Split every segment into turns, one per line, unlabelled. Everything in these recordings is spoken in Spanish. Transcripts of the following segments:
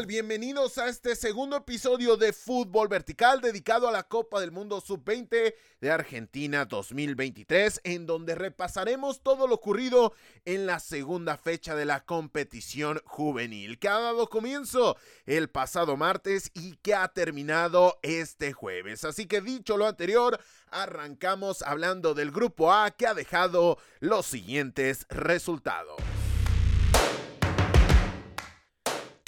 Bienvenidos a este segundo episodio de Fútbol Vertical dedicado a la Copa del Mundo Sub-20 de Argentina 2023, en donde repasaremos todo lo ocurrido en la segunda fecha de la competición juvenil, que ha dado comienzo el pasado martes y que ha terminado este jueves. Así que dicho lo anterior, arrancamos hablando del grupo A que ha dejado los siguientes resultados.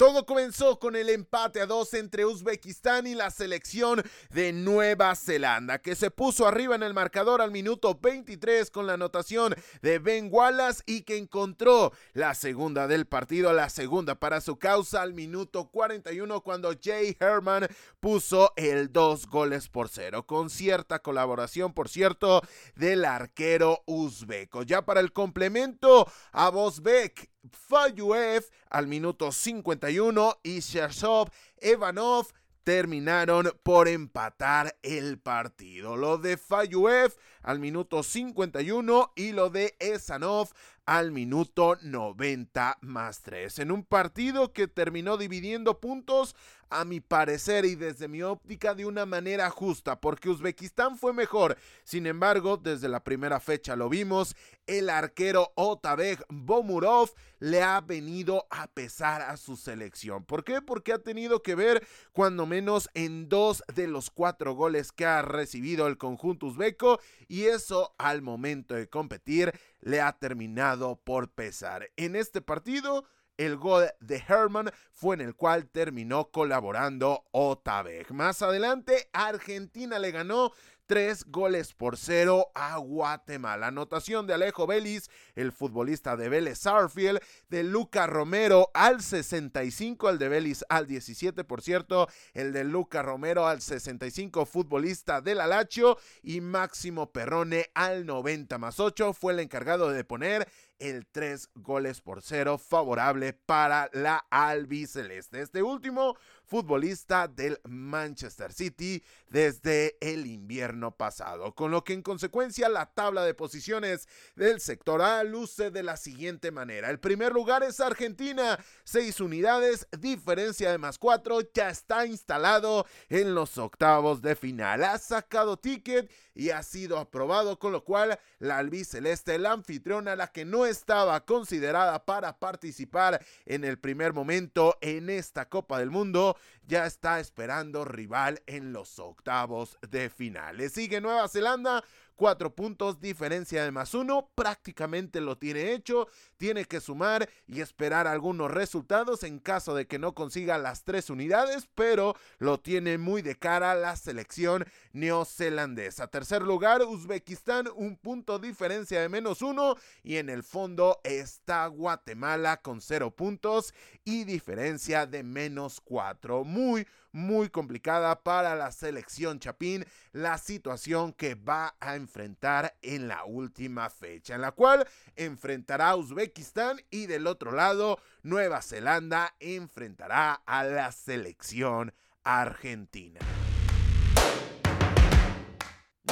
Todo comenzó con el empate a dos entre Uzbekistán y la selección de Nueva Zelanda, que se puso arriba en el marcador al minuto 23 con la anotación de Ben Wallace y que encontró la segunda del partido, la segunda para su causa al minuto 41 cuando Jay Herman puso el dos goles por cero, con cierta colaboración, por cierto, del arquero uzbeco. Ya para el complemento, a Bosbeck Fayuev al minuto 51 y Shersov Evanov terminaron por empatar el partido. Lo de Fayuev al minuto 51 y lo de Esanov al minuto 90 más 3. En un partido que terminó dividiendo puntos a mi parecer y desde mi óptica de una manera justa, porque Uzbekistán fue mejor. Sin embargo, desde la primera fecha lo vimos, el arquero Otabek Bomurov le ha venido a pesar a su selección. ¿Por qué? Porque ha tenido que ver cuando menos en dos de los cuatro goles que ha recibido el conjunto uzbeco y eso al momento de competir le ha terminado por pesar. En este partido el gol de Herman fue en el cual terminó colaborando Otaveg. Más adelante, Argentina le ganó tres goles por cero a Guatemala. Anotación de Alejo Vélez, el futbolista de Vélez Sarfield, de Luca Romero al 65, el de Vélez al 17, por cierto, el de Luca Romero al 65, futbolista del Alacho, y Máximo Perrone al 90 más 8, fue el encargado de poner el 3 goles por cero favorable para la albiceleste. Este último futbolista del Manchester City desde el invierno pasado, con lo que en consecuencia la tabla de posiciones del sector A luce de la siguiente manera. El primer lugar es Argentina, 6 unidades, diferencia de más 4, ya está instalado en los octavos de final. Ha sacado ticket y ha sido aprobado, con lo cual la albiceleste, la anfitriona, la que no estaba considerada para participar en el primer momento en esta Copa del Mundo, ya está esperando rival en los octavos de finales. Sigue Nueva Zelanda Cuatro puntos, diferencia de más uno, prácticamente lo tiene hecho. Tiene que sumar y esperar algunos resultados en caso de que no consiga las tres unidades, pero lo tiene muy de cara la selección neozelandesa. Tercer lugar, Uzbekistán, un punto diferencia de menos uno. Y en el fondo está Guatemala con cero puntos y diferencia de menos cuatro. Muy, muy complicada para la selección Chapín la situación que va a enfrentar en la última fecha, en la cual enfrentará a Uzbekistán y del otro lado Nueva Zelanda enfrentará a la selección argentina.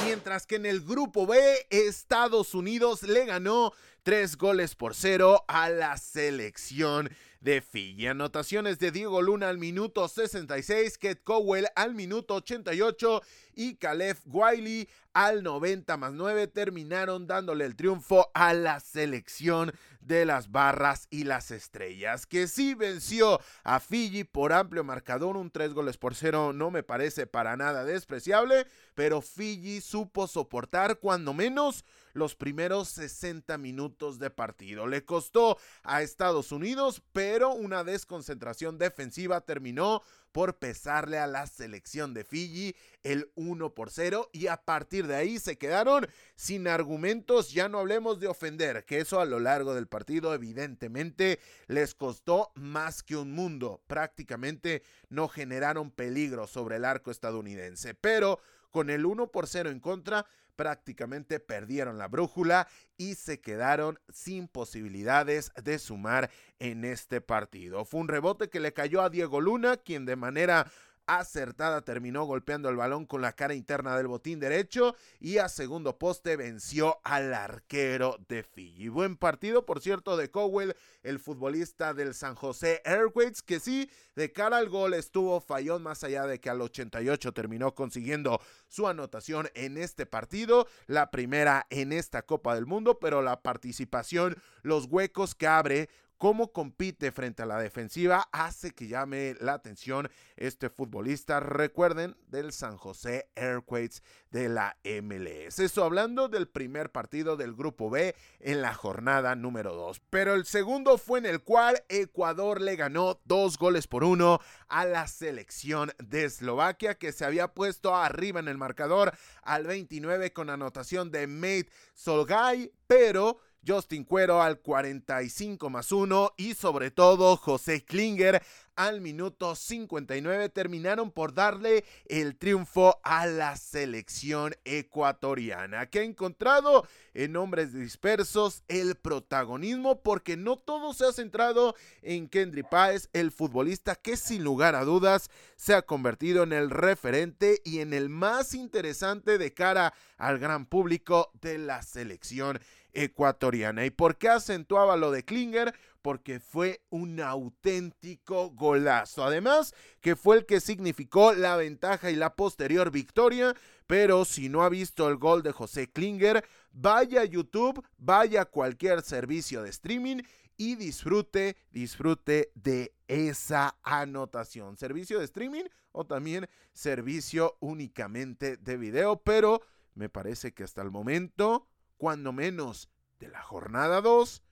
Mientras que en el grupo B, Estados Unidos le ganó tres goles por cero a la selección de Fiji. Anotaciones de Diego Luna al minuto 66, Kate Cowell al minuto 88 y Caleb Wiley al 90 más 9 terminaron dándole el triunfo a la selección de las barras y las estrellas, que sí venció a Fiji por amplio marcador, un 3 goles por 0 no me parece para nada despreciable, pero Fiji supo soportar cuando menos los primeros 60 minutos de partido. Le costó a Estados Unidos, pero una desconcentración defensiva terminó por pesarle a la selección de Fiji el 1 por 0 y a partir de ahí se quedaron sin argumentos, ya no hablemos de ofender, que eso a lo largo del partido evidentemente les costó más que un mundo, prácticamente no generaron peligro sobre el arco estadounidense, pero con el 1 por 0 en contra prácticamente perdieron la brújula y se quedaron sin posibilidades de sumar en este partido. Fue un rebote que le cayó a Diego Luna, quien de manera acertada terminó golpeando el balón con la cara interna del botín derecho y a segundo poste venció al arquero de Fiji. Buen partido, por cierto, de Cowell, el futbolista del San José Airways, que sí, de cara al gol estuvo fallón más allá de que al 88 terminó consiguiendo su anotación en este partido, la primera en esta Copa del Mundo, pero la participación, los huecos que abre cómo compite frente a la defensiva hace que llame la atención este futbolista, recuerden, del San José Airquakes de la MLS. Eso hablando del primer partido del grupo B en la jornada número 2. Pero el segundo fue en el cual Ecuador le ganó dos goles por uno a la selección de Eslovaquia que se había puesto arriba en el marcador al 29 con anotación de Mate Solgay, pero Justin Cuero al 45 más 1 y sobre todo José Klinger al minuto 59 terminaron por darle el triunfo a la selección ecuatoriana que ha encontrado en nombres dispersos el protagonismo porque no todo se ha centrado en Kendry Páez, el futbolista que sin lugar a dudas se ha convertido en el referente y en el más interesante de cara al gran público de la selección ecuatoriana. ¿Y por qué acentuaba lo de Klinger? Porque fue un auténtico golazo. Además, que fue el que significó la ventaja y la posterior victoria. Pero si no ha visto el gol de José Klinger, vaya a YouTube, vaya a cualquier servicio de streaming y disfrute, disfrute de esa anotación. Servicio de streaming o también servicio únicamente de video, pero me parece que hasta el momento cuando menos de la jornada 2,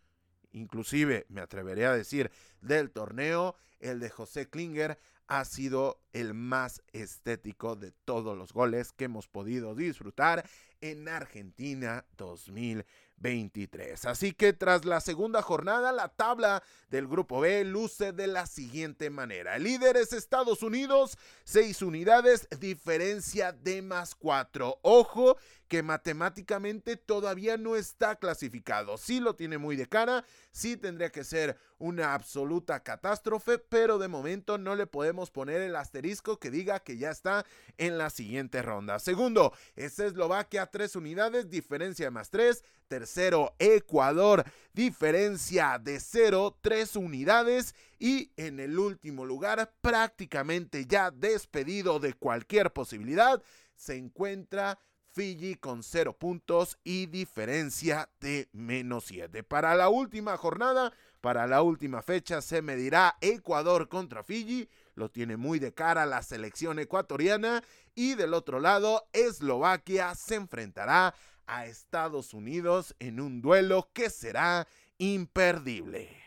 inclusive me atreveré a decir del torneo, el de José Klinger ha sido el más estético de todos los goles que hemos podido disfrutar en Argentina 2020. 23. Así que tras la segunda jornada, la tabla del grupo B luce de la siguiente manera. El líder es Estados Unidos, 6 unidades, diferencia de más 4. Ojo que matemáticamente todavía no está clasificado. Sí lo tiene muy de cara, sí tendría que ser una absoluta catástrofe, pero de momento no le podemos poner el asterisco que diga que ya está en la siguiente ronda. Segundo, es Eslovaquia, 3 unidades, diferencia de más 3. Tercero, Ecuador, diferencia de 0, 3 unidades. Y en el último lugar, prácticamente ya despedido de cualquier posibilidad, se encuentra Fiji con 0 puntos y diferencia de menos 7. Para la última jornada, para la última fecha, se medirá Ecuador contra Fiji. Lo tiene muy de cara la selección ecuatoriana. Y del otro lado, Eslovaquia se enfrentará a Estados Unidos en un duelo que será imperdible.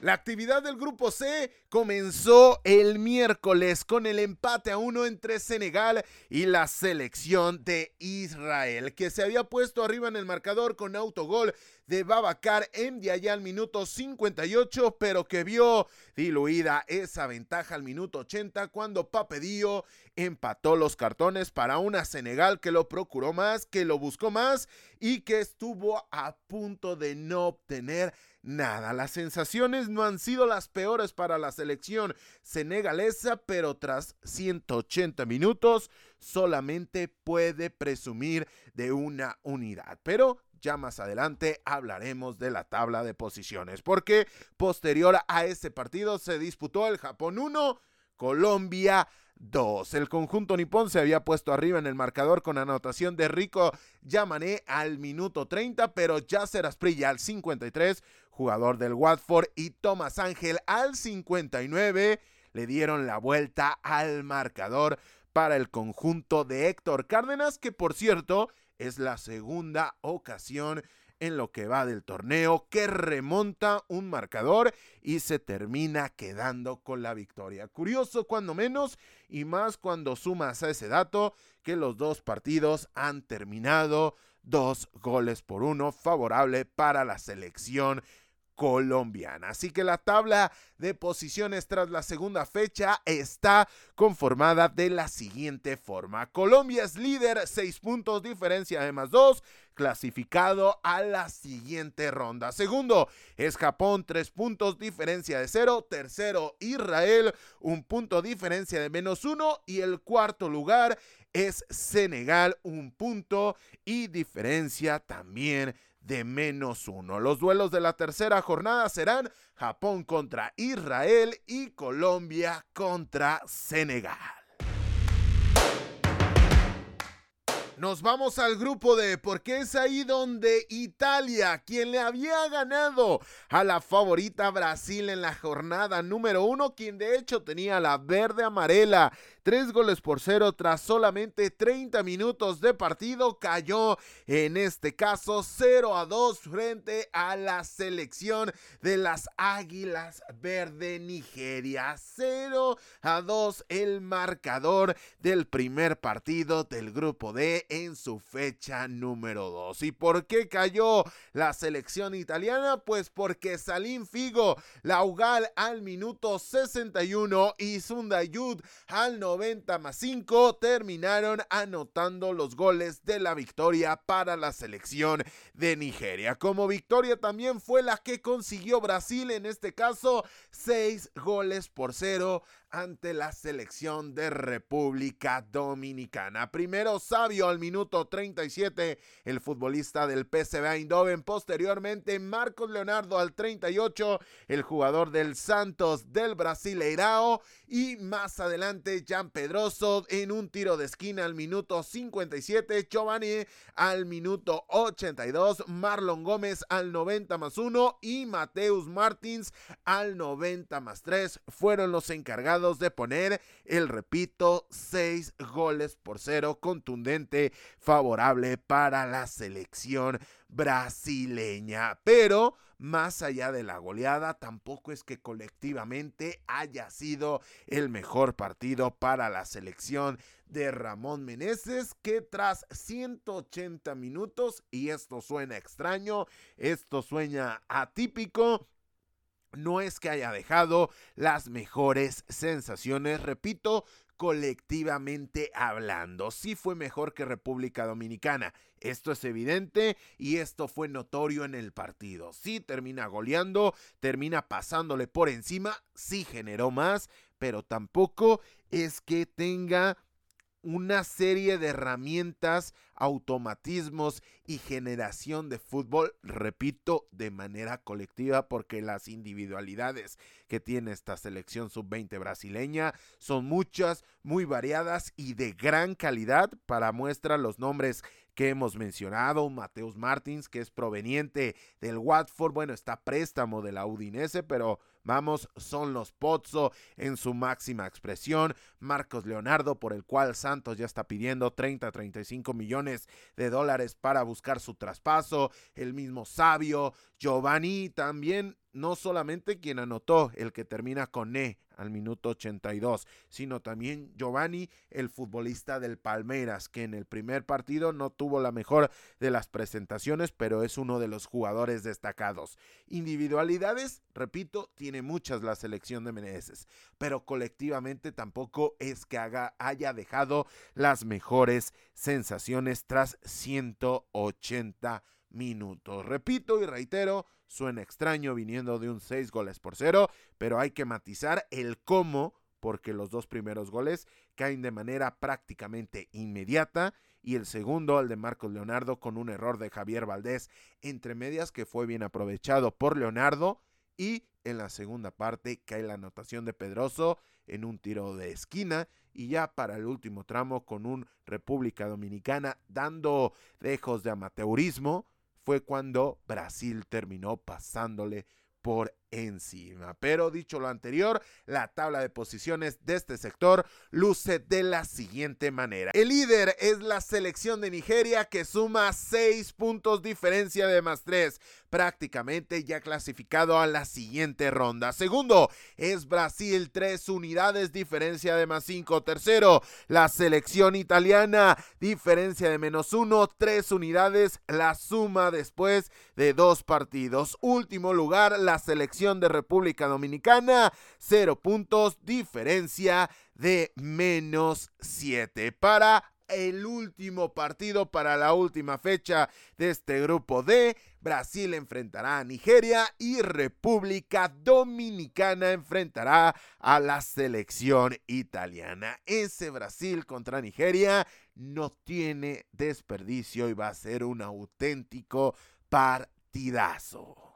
La actividad del grupo C comenzó el miércoles con el empate a uno entre Senegal y la selección de Israel, que se había puesto arriba en el marcador con autogol de Babacar en allá al minuto 58, pero que vio diluida esa ventaja al minuto 80 cuando Papedillo empató los cartones para una Senegal que lo procuró más, que lo buscó más y que estuvo a punto de no obtener nada. Las sensaciones no han sido las peores para la selección senegalesa, pero tras 180 minutos solamente puede presumir de una unidad. Pero ya más adelante hablaremos de la tabla de posiciones, porque posterior a ese partido se disputó el Japón 1, Colombia 2. El conjunto nipón se había puesto arriba en el marcador con anotación de Rico Yamané al minuto 30, pero Yasser Asprilla al 53, jugador del Watford, y Thomas Ángel al 59 le dieron la vuelta al marcador para el conjunto de Héctor Cárdenas, que por cierto es la segunda ocasión en lo que va del torneo que remonta un marcador y se termina quedando con la victoria. Curioso cuando menos y más cuando sumas a ese dato que los dos partidos han terminado dos goles por uno favorable para la selección colombiana. Así que la tabla de posiciones tras la segunda fecha está conformada de la siguiente forma. Colombia es líder, 6 puntos, diferencia de más 2, clasificado a la siguiente ronda. Segundo es Japón, 3 puntos, diferencia de 0. Tercero, Israel, un punto, diferencia de menos 1. Y el cuarto lugar es Senegal, un punto y diferencia también de menos uno. Los duelos de la tercera jornada serán Japón contra Israel y Colombia contra Senegal. Nos vamos al grupo de porque es ahí donde Italia, quien le había ganado a la favorita Brasil en la jornada número uno, quien de hecho tenía la verde amarela Tres goles por cero tras solamente 30 minutos de partido. Cayó en este caso 0 a 2 frente a la selección de las Águilas Verde Nigeria. 0 a 2 el marcador del primer partido del grupo D en su fecha número 2. ¿Y por qué cayó la selección italiana? Pues porque Salim Figo, Laugal al minuto 61 y Sundayud al 90 90 más 5 terminaron anotando los goles de la victoria para la selección de Nigeria. Como victoria también fue la que consiguió Brasil, en este caso 6 goles por 0 ante la selección de República Dominicana. Primero Sabio al minuto 37, el futbolista del PSV Eindhoven. Posteriormente Marcos Leonardo al 38, el jugador del Santos del Brasileirao. Y más adelante Jean Pedroso en un tiro de esquina al minuto 57, Giovanni al minuto 82, Marlon Gómez al 90 más 1 y Mateus Martins al 90 más 3 fueron los de poner el, repito, seis goles por cero, contundente, favorable para la selección brasileña. Pero más allá de la goleada, tampoco es que colectivamente haya sido el mejor partido para la selección de Ramón Meneses, que tras 180 minutos, y esto suena extraño, esto suena atípico, no es que haya dejado las mejores sensaciones, repito, colectivamente hablando. Sí fue mejor que República Dominicana. Esto es evidente y esto fue notorio en el partido. Sí termina goleando, termina pasándole por encima, sí generó más, pero tampoco es que tenga una serie de herramientas, automatismos y generación de fútbol, repito, de manera colectiva, porque las individualidades que tiene esta selección sub-20 brasileña son muchas, muy variadas y de gran calidad. Para muestra los nombres que hemos mencionado, Mateus Martins, que es proveniente del Watford, bueno, está préstamo de la Udinese, pero Vamos, son los Pozzo en su máxima expresión. Marcos Leonardo, por el cual Santos ya está pidiendo 30, 35 millones de dólares para buscar su traspaso. El mismo Sabio, Giovanni también no solamente quien anotó el que termina con E al minuto 82, sino también Giovanni, el futbolista del Palmeiras, que en el primer partido no tuvo la mejor de las presentaciones, pero es uno de los jugadores destacados. Individualidades, repito, tiene muchas la selección de Meneses, pero colectivamente tampoco es que haya dejado las mejores sensaciones tras 180 minutos. Repito y reitero, Suena extraño viniendo de un 6 goles por cero, pero hay que matizar el cómo, porque los dos primeros goles caen de manera prácticamente inmediata y el segundo, el de Marcos Leonardo, con un error de Javier Valdés entre medias que fue bien aprovechado por Leonardo y en la segunda parte cae la anotación de Pedroso en un tiro de esquina y ya para el último tramo con un República Dominicana dando lejos de amateurismo fue cuando Brasil terminó pasándole por encima. Pero dicho lo anterior, la tabla de posiciones de este sector luce de la siguiente manera. El líder es la selección de Nigeria que suma 6 puntos diferencia de más 3, prácticamente ya clasificado a la siguiente ronda. Segundo es Brasil, 3 unidades diferencia de más 5. Tercero, la selección italiana, diferencia de menos 1, 3 unidades, la suma después de dos partidos. Último lugar, la selección de República Dominicana, cero puntos, diferencia de menos 7. Para el último partido, para la última fecha de este grupo D, Brasil enfrentará a Nigeria y República Dominicana enfrentará a la selección italiana. Ese Brasil contra Nigeria no tiene desperdicio y va a ser un auténtico partidazo.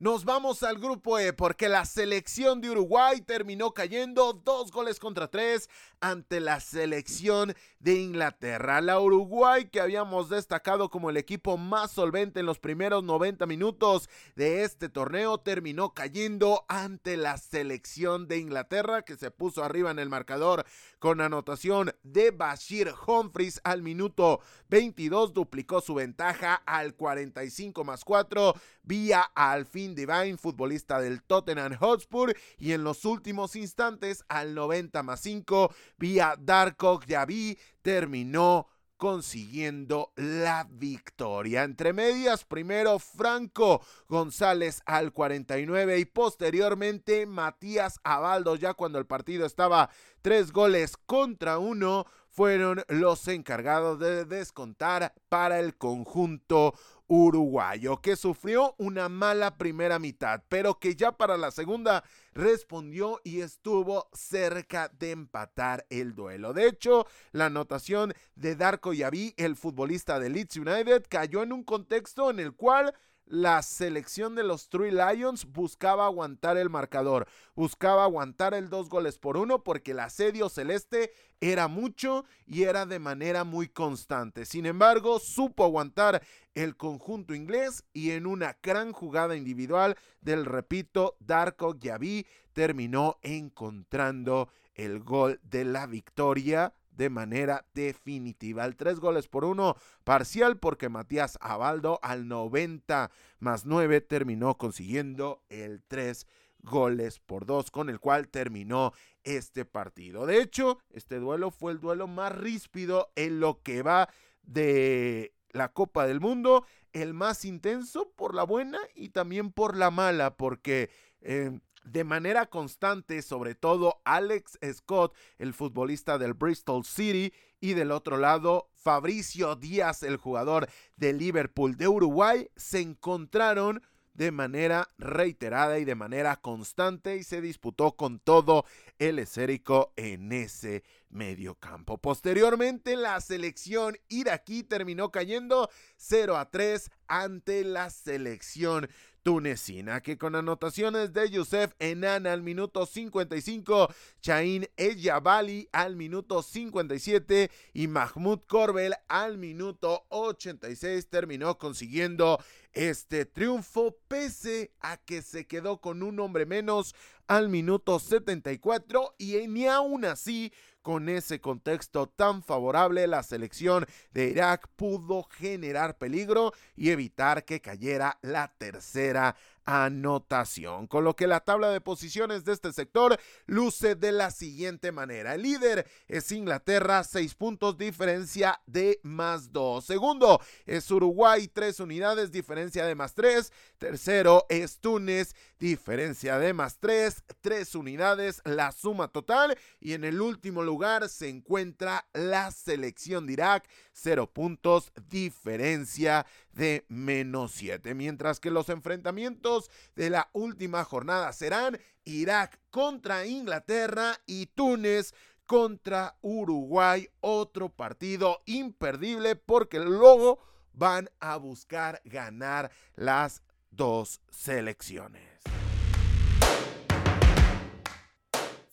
Nos vamos al grupo E porque la selección de Uruguay terminó cayendo dos goles contra tres ante la selección de Inglaterra. La Uruguay que habíamos destacado como el equipo más solvente en los primeros 90 minutos de este torneo terminó cayendo ante la selección de Inglaterra que se puso arriba en el marcador con anotación de Bashir Humphries al minuto 22 duplicó su ventaja al 45 más 4 vía al fin Divine, futbolista del Tottenham Hotspur, y en los últimos instantes, al 90 más 5, vía Darko Yavi, terminó consiguiendo la victoria. Entre medias, primero Franco González al 49 y posteriormente Matías Abaldo, ya cuando el partido estaba tres goles contra uno, fueron los encargados de descontar para el conjunto uruguayo, que sufrió una mala primera mitad, pero que ya para la segunda respondió y estuvo cerca de empatar el duelo. De hecho, la anotación de Darko Yavi, el futbolista de Leeds United, cayó en un contexto en el cual la selección de los Three Lions buscaba aguantar el marcador, buscaba aguantar el dos goles por uno porque el asedio celeste era mucho y era de manera muy constante. Sin embargo, supo aguantar el conjunto inglés y en una gran jugada individual del, repito, Darko Yavi terminó encontrando el gol de la victoria de manera definitiva. El tres goles por uno parcial porque Matías Abaldo al 90 más 9 terminó consiguiendo el 3 goles por 2 con el cual terminó este partido. De hecho, este duelo fue el duelo más ríspido en lo que va de la Copa del Mundo, el más intenso por la buena y también por la mala, porque eh, de manera constante, sobre todo Alex Scott, el futbolista del Bristol City, y del otro lado Fabricio Díaz, el jugador de Liverpool de Uruguay, se encontraron de manera reiterada y de manera constante y se disputó con todo el esérico en ese medio campo. Posteriormente la selección iraquí terminó cayendo 0 a 3 ante la selección tunecina, que con anotaciones de Youssef Enan al minuto 55, Chain Ejabali al minuto 57 y Mahmoud Corbel al minuto 86 terminó consiguiendo este triunfo pese a que se quedó con un hombre menos al minuto 74 y ni aún así con ese contexto tan favorable, la selección de Irak pudo generar peligro y evitar que cayera la tercera anotación. Con lo que la tabla de posiciones de este sector luce de la siguiente manera. El líder es Inglaterra, 6 puntos, diferencia de más 2. Segundo es Uruguay, 3 unidades, diferencia de más 3. Tercero es Túnez, diferencia de más 3, 3 unidades, la suma total. Y en el último lugar se encuentra la selección de Irak, 0 puntos, diferencia de menos 7. Mientras que los enfrentamientos de la última jornada serán Irak contra Inglaterra y Túnez contra Uruguay. Otro partido imperdible porque luego van a buscar ganar las dos selecciones.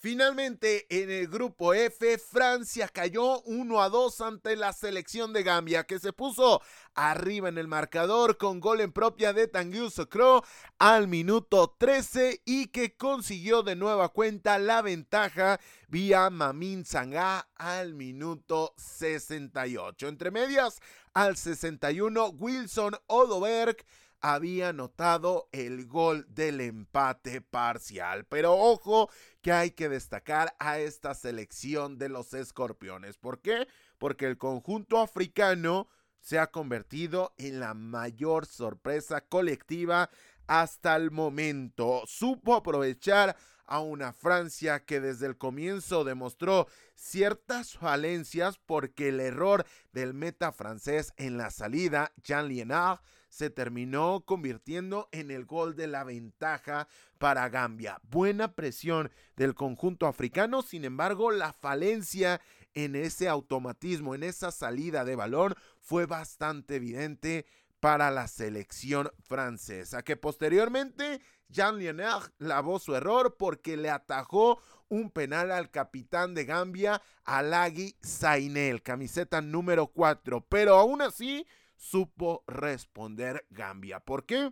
Finalmente, en el grupo F, Francia cayó 1 a 2 ante la selección de Gambia, que se puso arriba en el marcador con gol en propia de Tanguy Sokro al minuto 13 y que consiguió de nueva cuenta la ventaja vía Mamin Sangá al minuto 68. Entre medias, al 61, Wilson Odoberg había anotado el gol del empate parcial. Pero ojo que hay que destacar a esta selección de los escorpiones. ¿Por qué? Porque el conjunto africano se ha convertido en la mayor sorpresa colectiva hasta el momento. Supo aprovechar a una Francia que desde el comienzo demostró ciertas falencias porque el error del meta francés en la salida, Jean Lienard, se terminó convirtiendo en el gol de la ventaja para Gambia. Buena presión del conjunto africano, sin embargo, la falencia en ese automatismo, en esa salida de balón, fue bastante evidente para la selección francesa, que posteriormente Jean Lionel lavó su error porque le atajó un penal al capitán de Gambia, Alagi Zainel, camiseta número 4, pero aún así supo responder Gambia. ¿Por qué?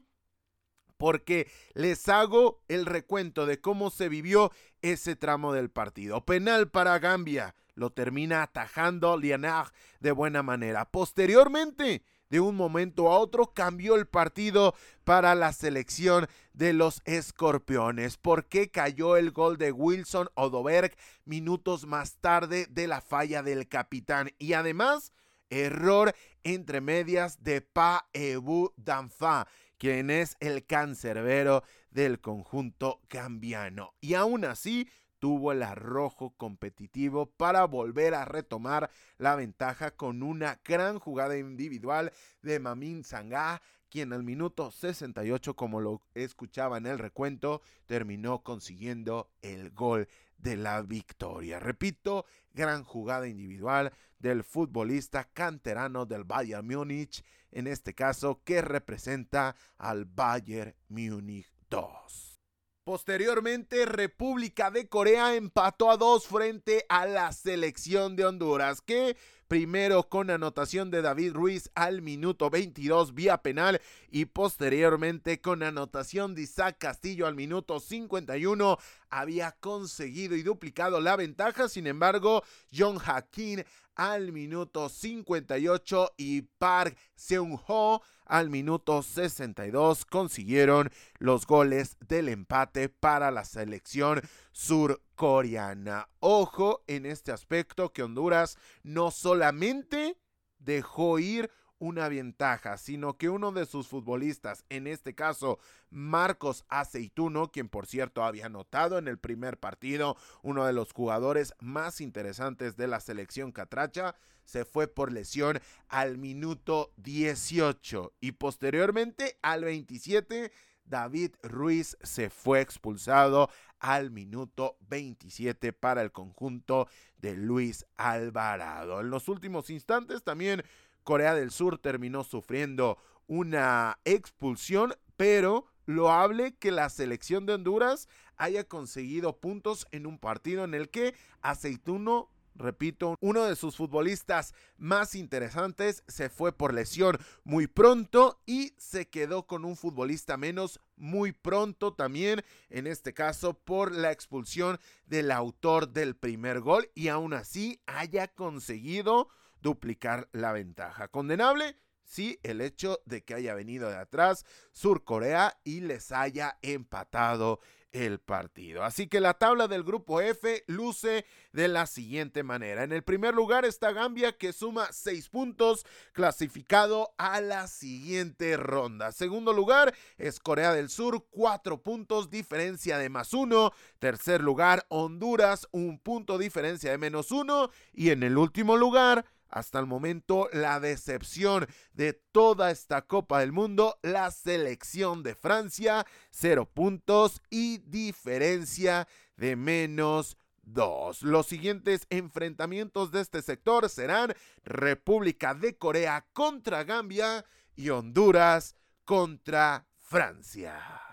Porque les hago el recuento de cómo se vivió ese tramo del partido. Penal para Gambia. Lo termina atajando Lienard de buena manera. Posteriormente, de un momento a otro cambió el partido para la selección de los escorpiones. porque cayó el gol de Wilson Odoberg minutos más tarde de la falla del capitán? Y además Error entre medias de Pa Ebu Danfa, quien es el cancerbero del conjunto cambiano. Y aún así tuvo el arrojo competitivo para volver a retomar la ventaja con una gran jugada individual de Mamin Sangá, quien al minuto 68, como lo escuchaba en el recuento, terminó consiguiendo el gol de la victoria. Repito, gran jugada individual del futbolista canterano del Bayern Múnich, en este caso que representa al Bayern Múnich 2. Posteriormente, República de Corea empató a dos frente a la selección de Honduras, que primero con anotación de David Ruiz al minuto 22 vía penal y posteriormente con anotación de Isaac Castillo al minuto 51 había conseguido y duplicado la ventaja, sin embargo, John Hakim al minuto 58 y Park Seung-ho al minuto 62 consiguieron los goles del empate para la selección surcoreana. Ojo en este aspecto que Honduras no solamente dejó ir una ventaja, sino que uno de sus futbolistas, en este caso Marcos Aceituno, quien por cierto había anotado en el primer partido, uno de los jugadores más interesantes de la selección catracha, se fue por lesión al minuto 18 y posteriormente al 27 David Ruiz se fue expulsado al minuto 27 para el conjunto de Luis Alvarado. En los últimos instantes también Corea del Sur terminó sufriendo una expulsión, pero loable que la selección de Honduras haya conseguido puntos en un partido en el que Aceituno repito, uno de sus futbolistas más interesantes se fue por lesión muy pronto y se quedó con un futbolista menos muy pronto también, en este caso por la expulsión del autor del primer gol y aún así haya conseguido duplicar la ventaja. Condenable, sí, el hecho de que haya venido de atrás Sur Corea y les haya empatado el partido. Así que la tabla del grupo F luce de la siguiente manera. En el primer lugar está Gambia que suma 6 puntos clasificado a la siguiente ronda. Segundo lugar es Corea del Sur, 4 puntos, diferencia de más 1. Tercer lugar Honduras, un punto, diferencia de menos 1. Y en el último lugar hasta el momento la decepción de toda esta Copa del Mundo, la selección de Francia, cero puntos y diferencia de menos dos. Los siguientes enfrentamientos de este sector serán República de Corea contra Gambia y Honduras contra Francia.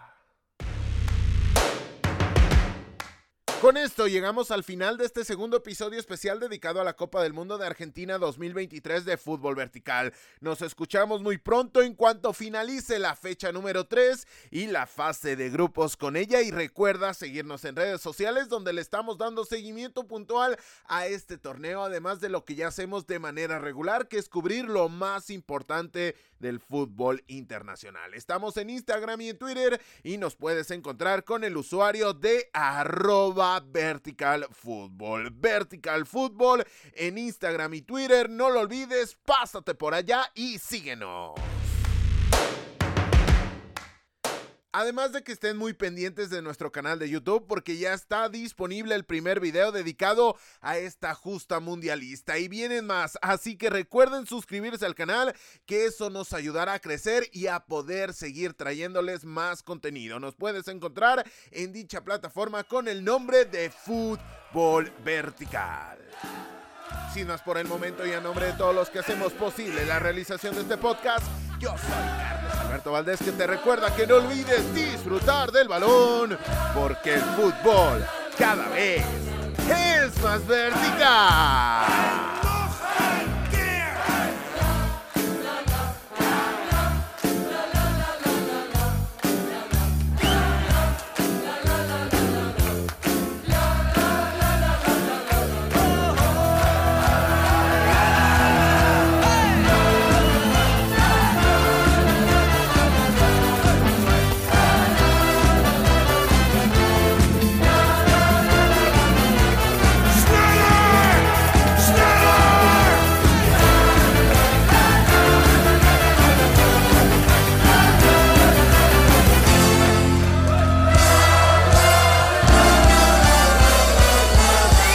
Con esto llegamos al final de este segundo episodio especial dedicado a la Copa del Mundo de Argentina 2023 de fútbol vertical. Nos escuchamos muy pronto en cuanto finalice la fecha número 3 y la fase de grupos con ella y recuerda seguirnos en redes sociales donde le estamos dando seguimiento puntual a este torneo además de lo que ya hacemos de manera regular que es cubrir lo más importante del fútbol internacional. Estamos en Instagram y en Twitter y nos puedes encontrar con el usuario de arroba vertical fútbol. Vertical fútbol en Instagram y Twitter. No lo olvides, pásate por allá y síguenos. Además de que estén muy pendientes de nuestro canal de YouTube porque ya está disponible el primer video dedicado a esta justa mundialista y vienen más, así que recuerden suscribirse al canal que eso nos ayudará a crecer y a poder seguir trayéndoles más contenido. Nos puedes encontrar en dicha plataforma con el nombre de Fútbol Vertical. Sin más por el momento y a nombre de todos los que hacemos posible la realización de este podcast, yo soy Carlos Alberto Valdés que te recuerda que no olvides disfrutar del balón, porque el fútbol cada vez es más vertical.